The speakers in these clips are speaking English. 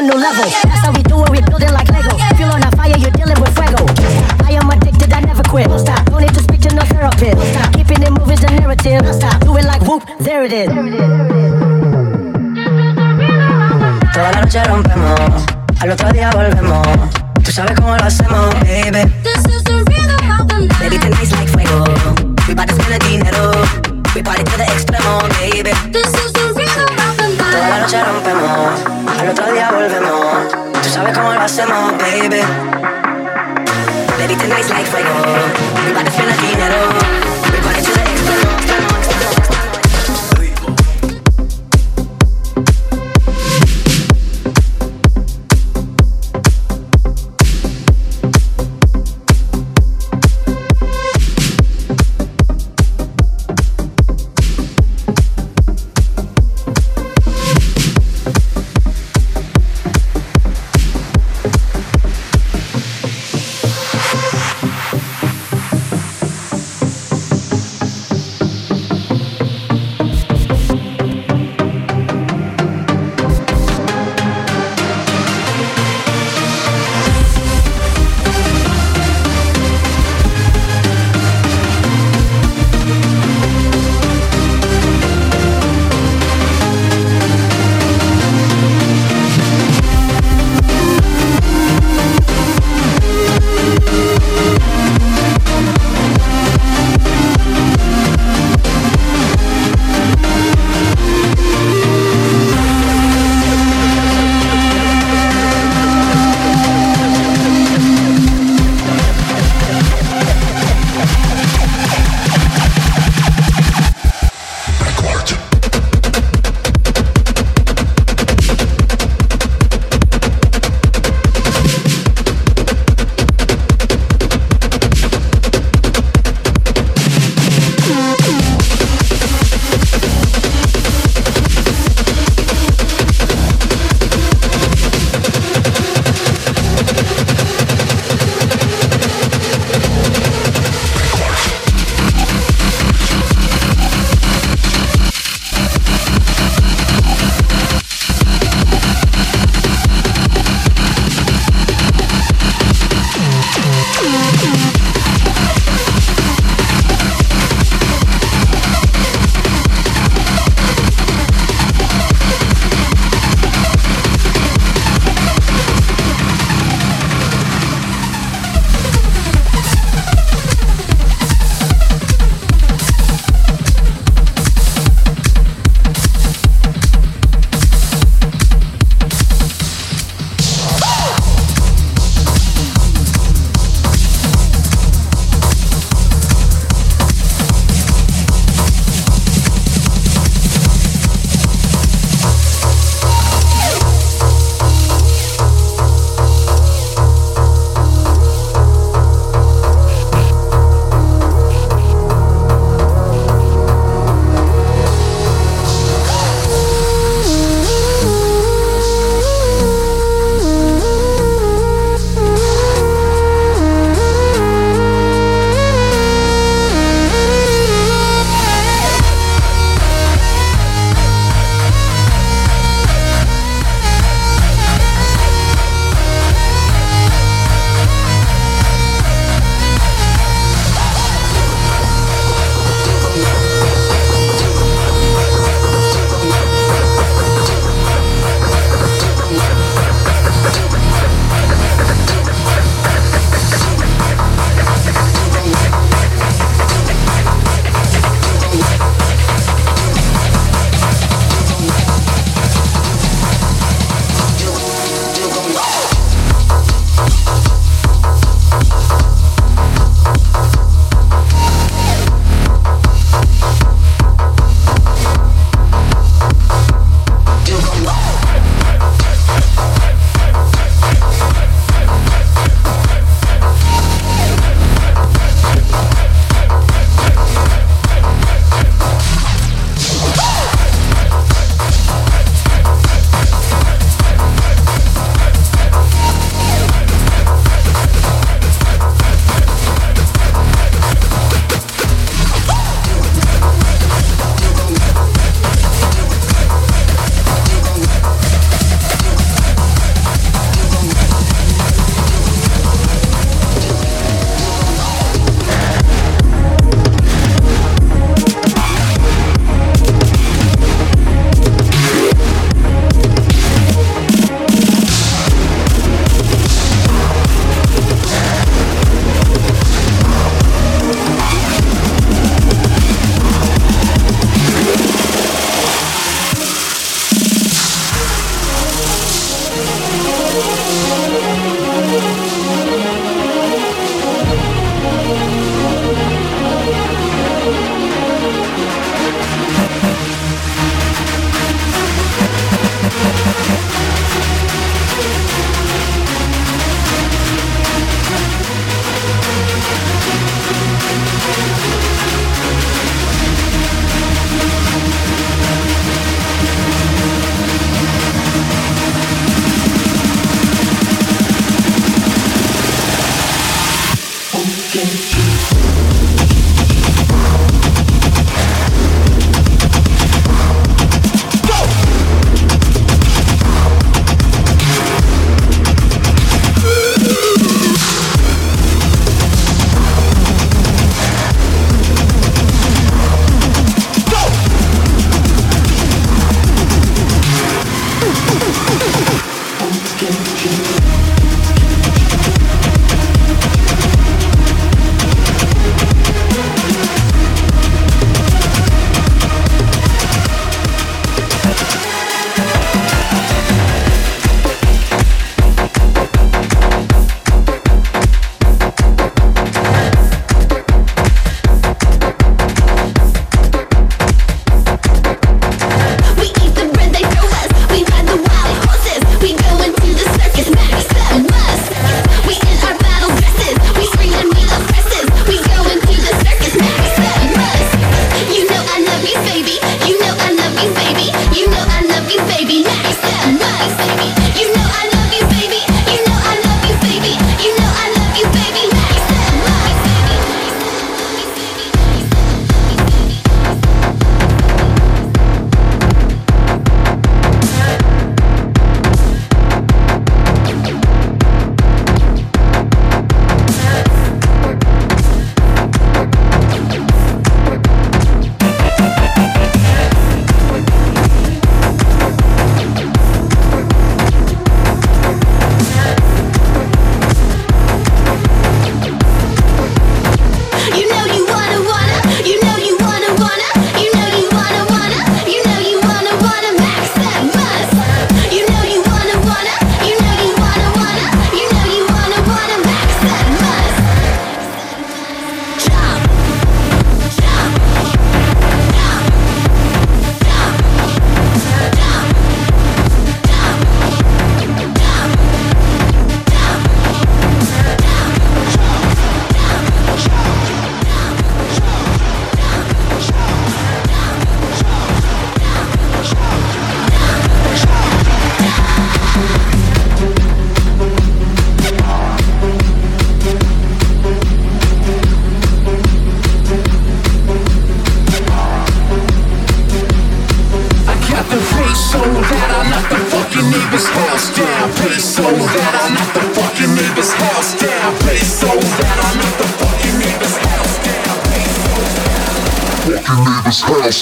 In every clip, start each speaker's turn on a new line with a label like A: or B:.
A: a
B: new level. That's how we do it, we build it like Lego. Fuel on a fire, you're dealing with fuego. I am addicted, I never quit. Don't stop, don't need to speak to no therapist. Don't stop, keeping it moving's the narrative. Don't stop, do it like whoop, there it is.
C: Toda la noche rompemos, al otro día volvemos.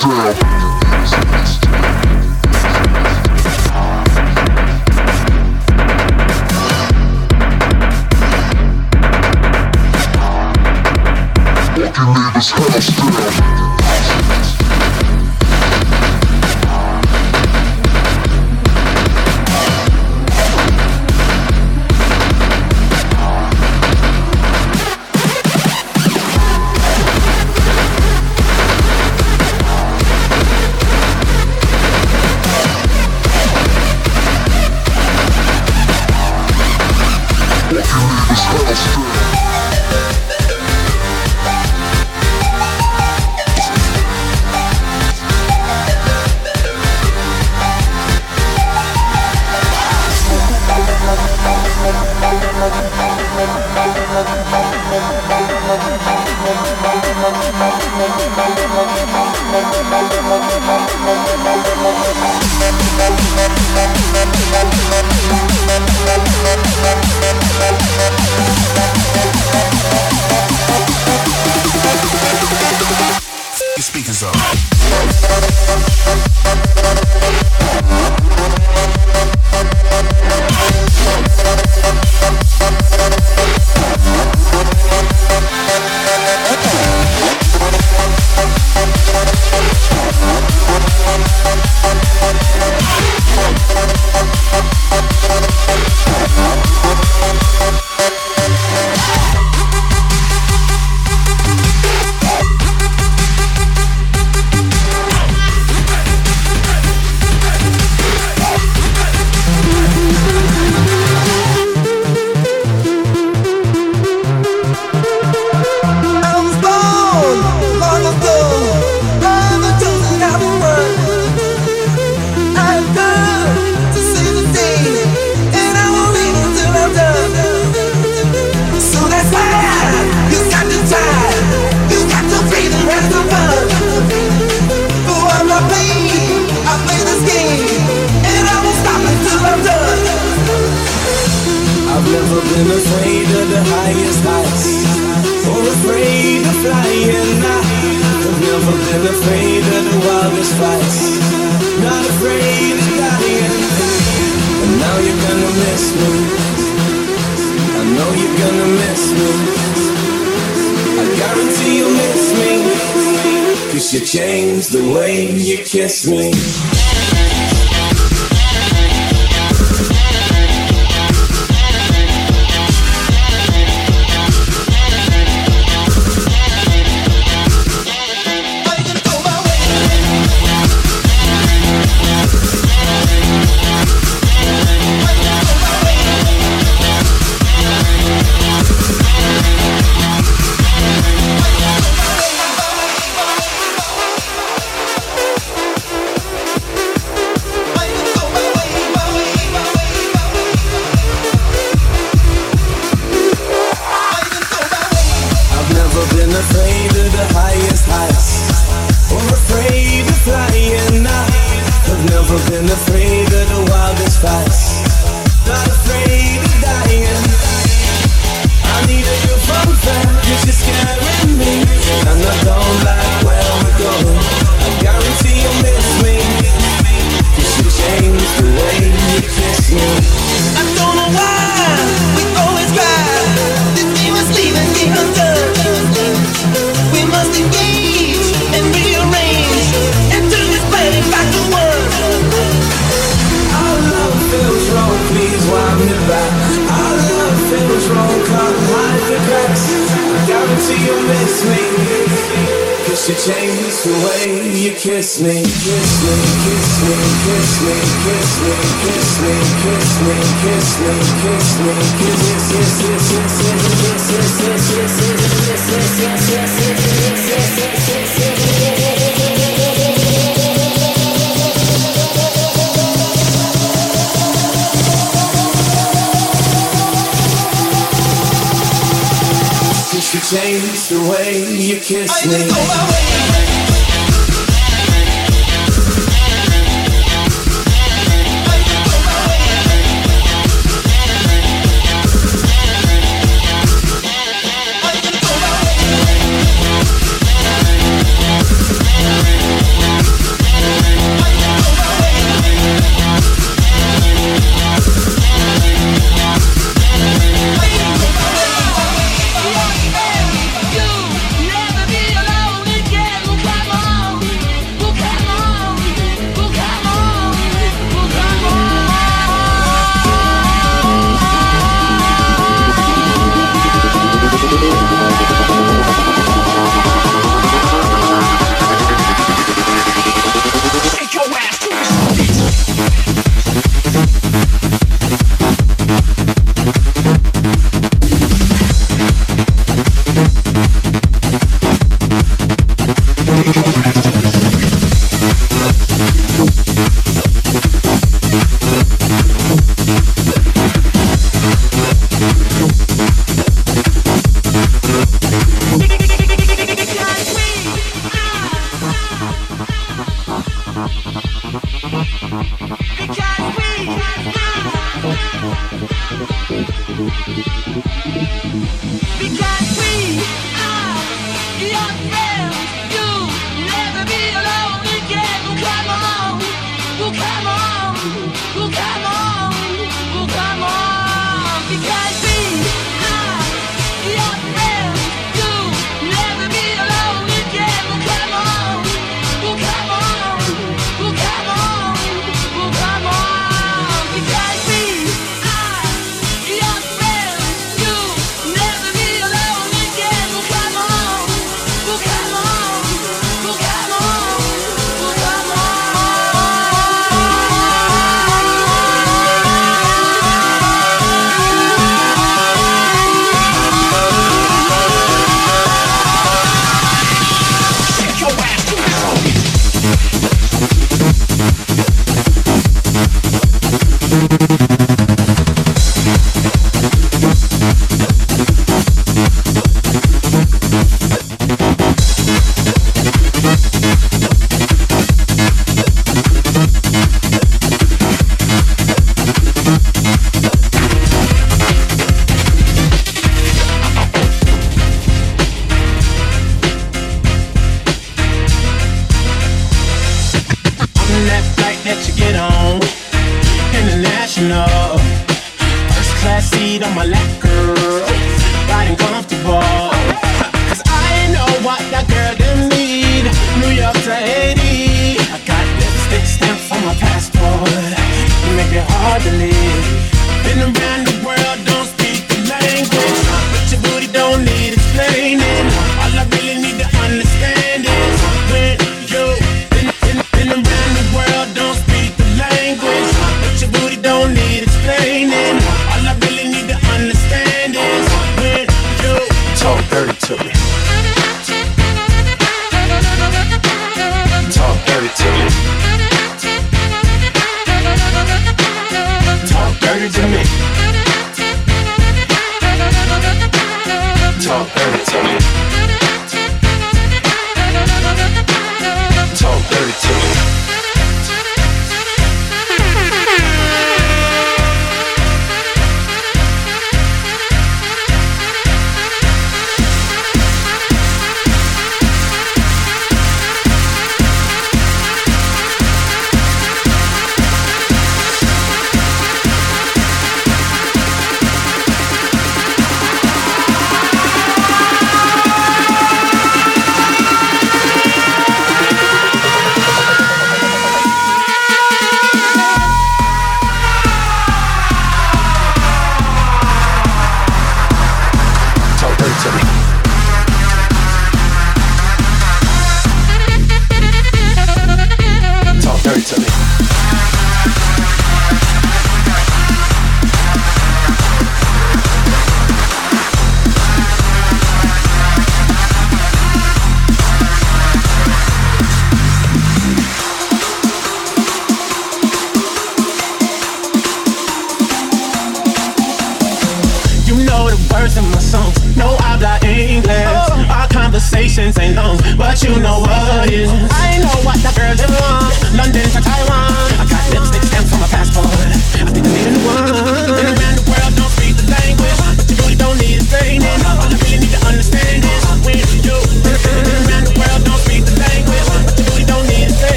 D: I
E: been afraid of the highest heights or afraid of flying. I've never been afraid of the wildest fights, not afraid of dying. And now you're gonna miss me. I know you're gonna miss me. I guarantee you'll miss me. Cause you changed the way you kiss me.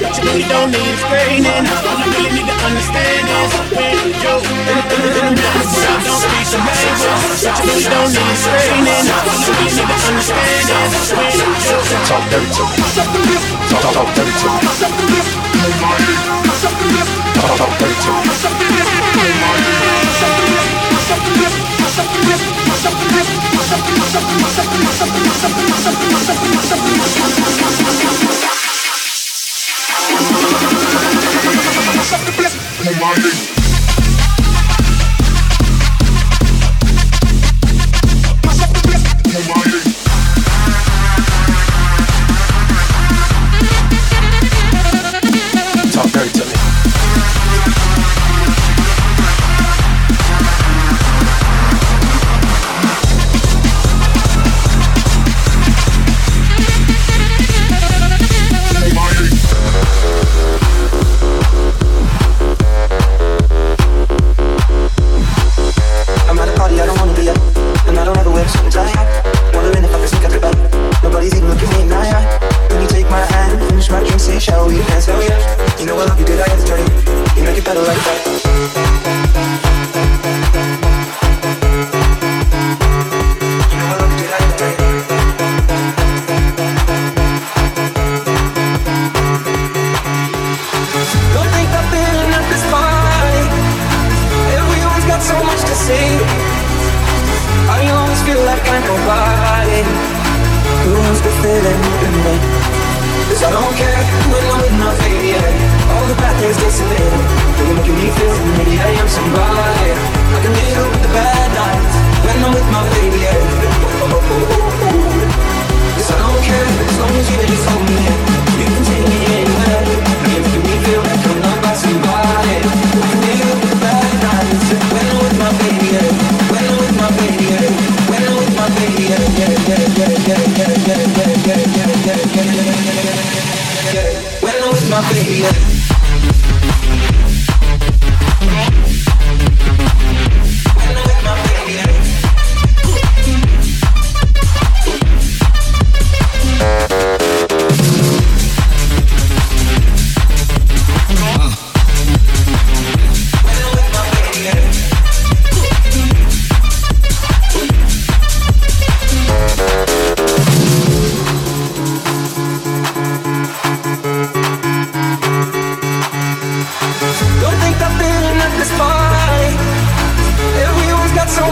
F: What you really don't need is training. All You really need to understand this. When you don't be the language, What you really don't need is training. All You really need to understand is When you
G: talk dirty to me, talk talk dirty to me. Talk talk dirty to me.
D: Thank you. Something blessed. Oh my nigga.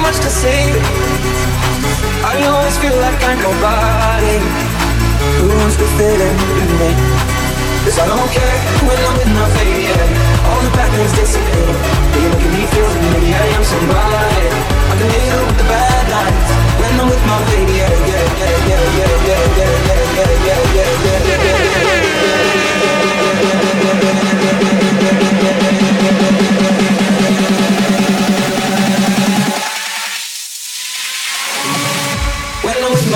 D: Much to say. I always feel like I'm nobody. Who wants to fit in me? Cause I don't care when I'm with my baby. Yeah. All the bad things disappear.
H: But you're making me feel that maybe I am somebody. I can her with the bad nights when I'm with my baby. Yeah, yeah, yeah, yeah, yeah, yeah, yeah, yeah, yeah, yeah, yeah, yeah, yeah, When I'm with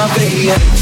H: my baby,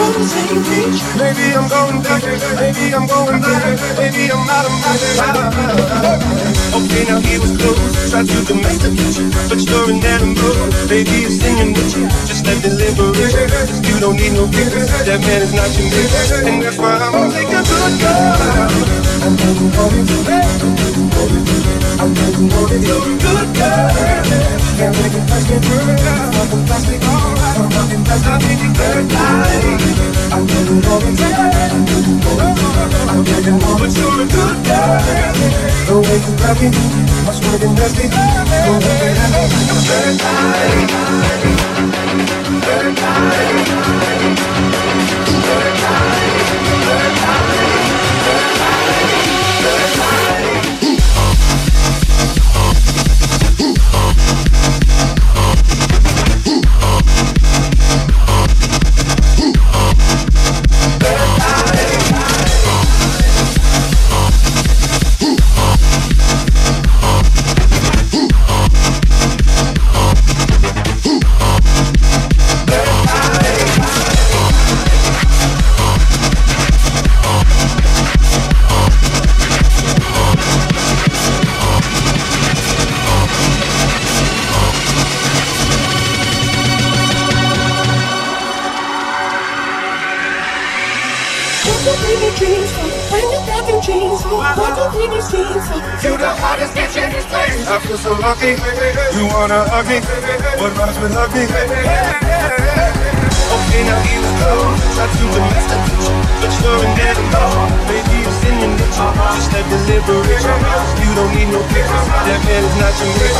I: Maybe I'm going back, maybe I'm going back, maybe I'm out of my Okay, now he was close, tried to domesticate you, but you're an animal. Baby is singing with you, just let me liberate. You. Don't need no pictures, that man is not your mate, and that's why I'm gonna take a good girl. I'm gonna I'm gonna I'm looking for the good girl. Can't make it past your good girl. Plastic, alright. I'm fucking past my baby girl. I'm looking for the girl. I'm looking for the girl. I'm looking for the good girl. The way you rock it, I'm smoking dusty. Go with it, I'm like a bird night. Bird night. Bird night. so lucky. You wanna hug me? What rhymes with lucky? Okay, now here we go. Try to domesticate you, but you're an animal. Baby, you're sending your to Just like deliberation. You don't need no pictures. That man is not your man.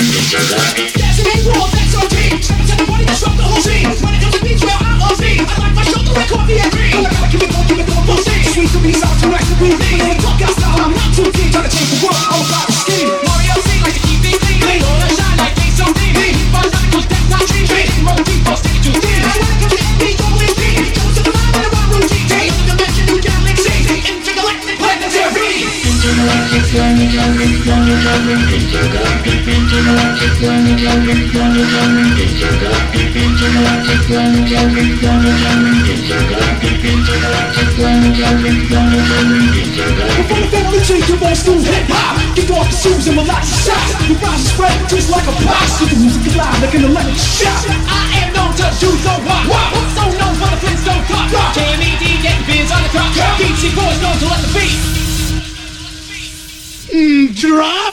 I: Thank you.
J: just like a posture. Music is live, like an electric shock. I am known to do the rock. What's so known for the Flintstone clock? KMED getting beers on the clock. Beatsy boys known to let the beat. Mm, Drop.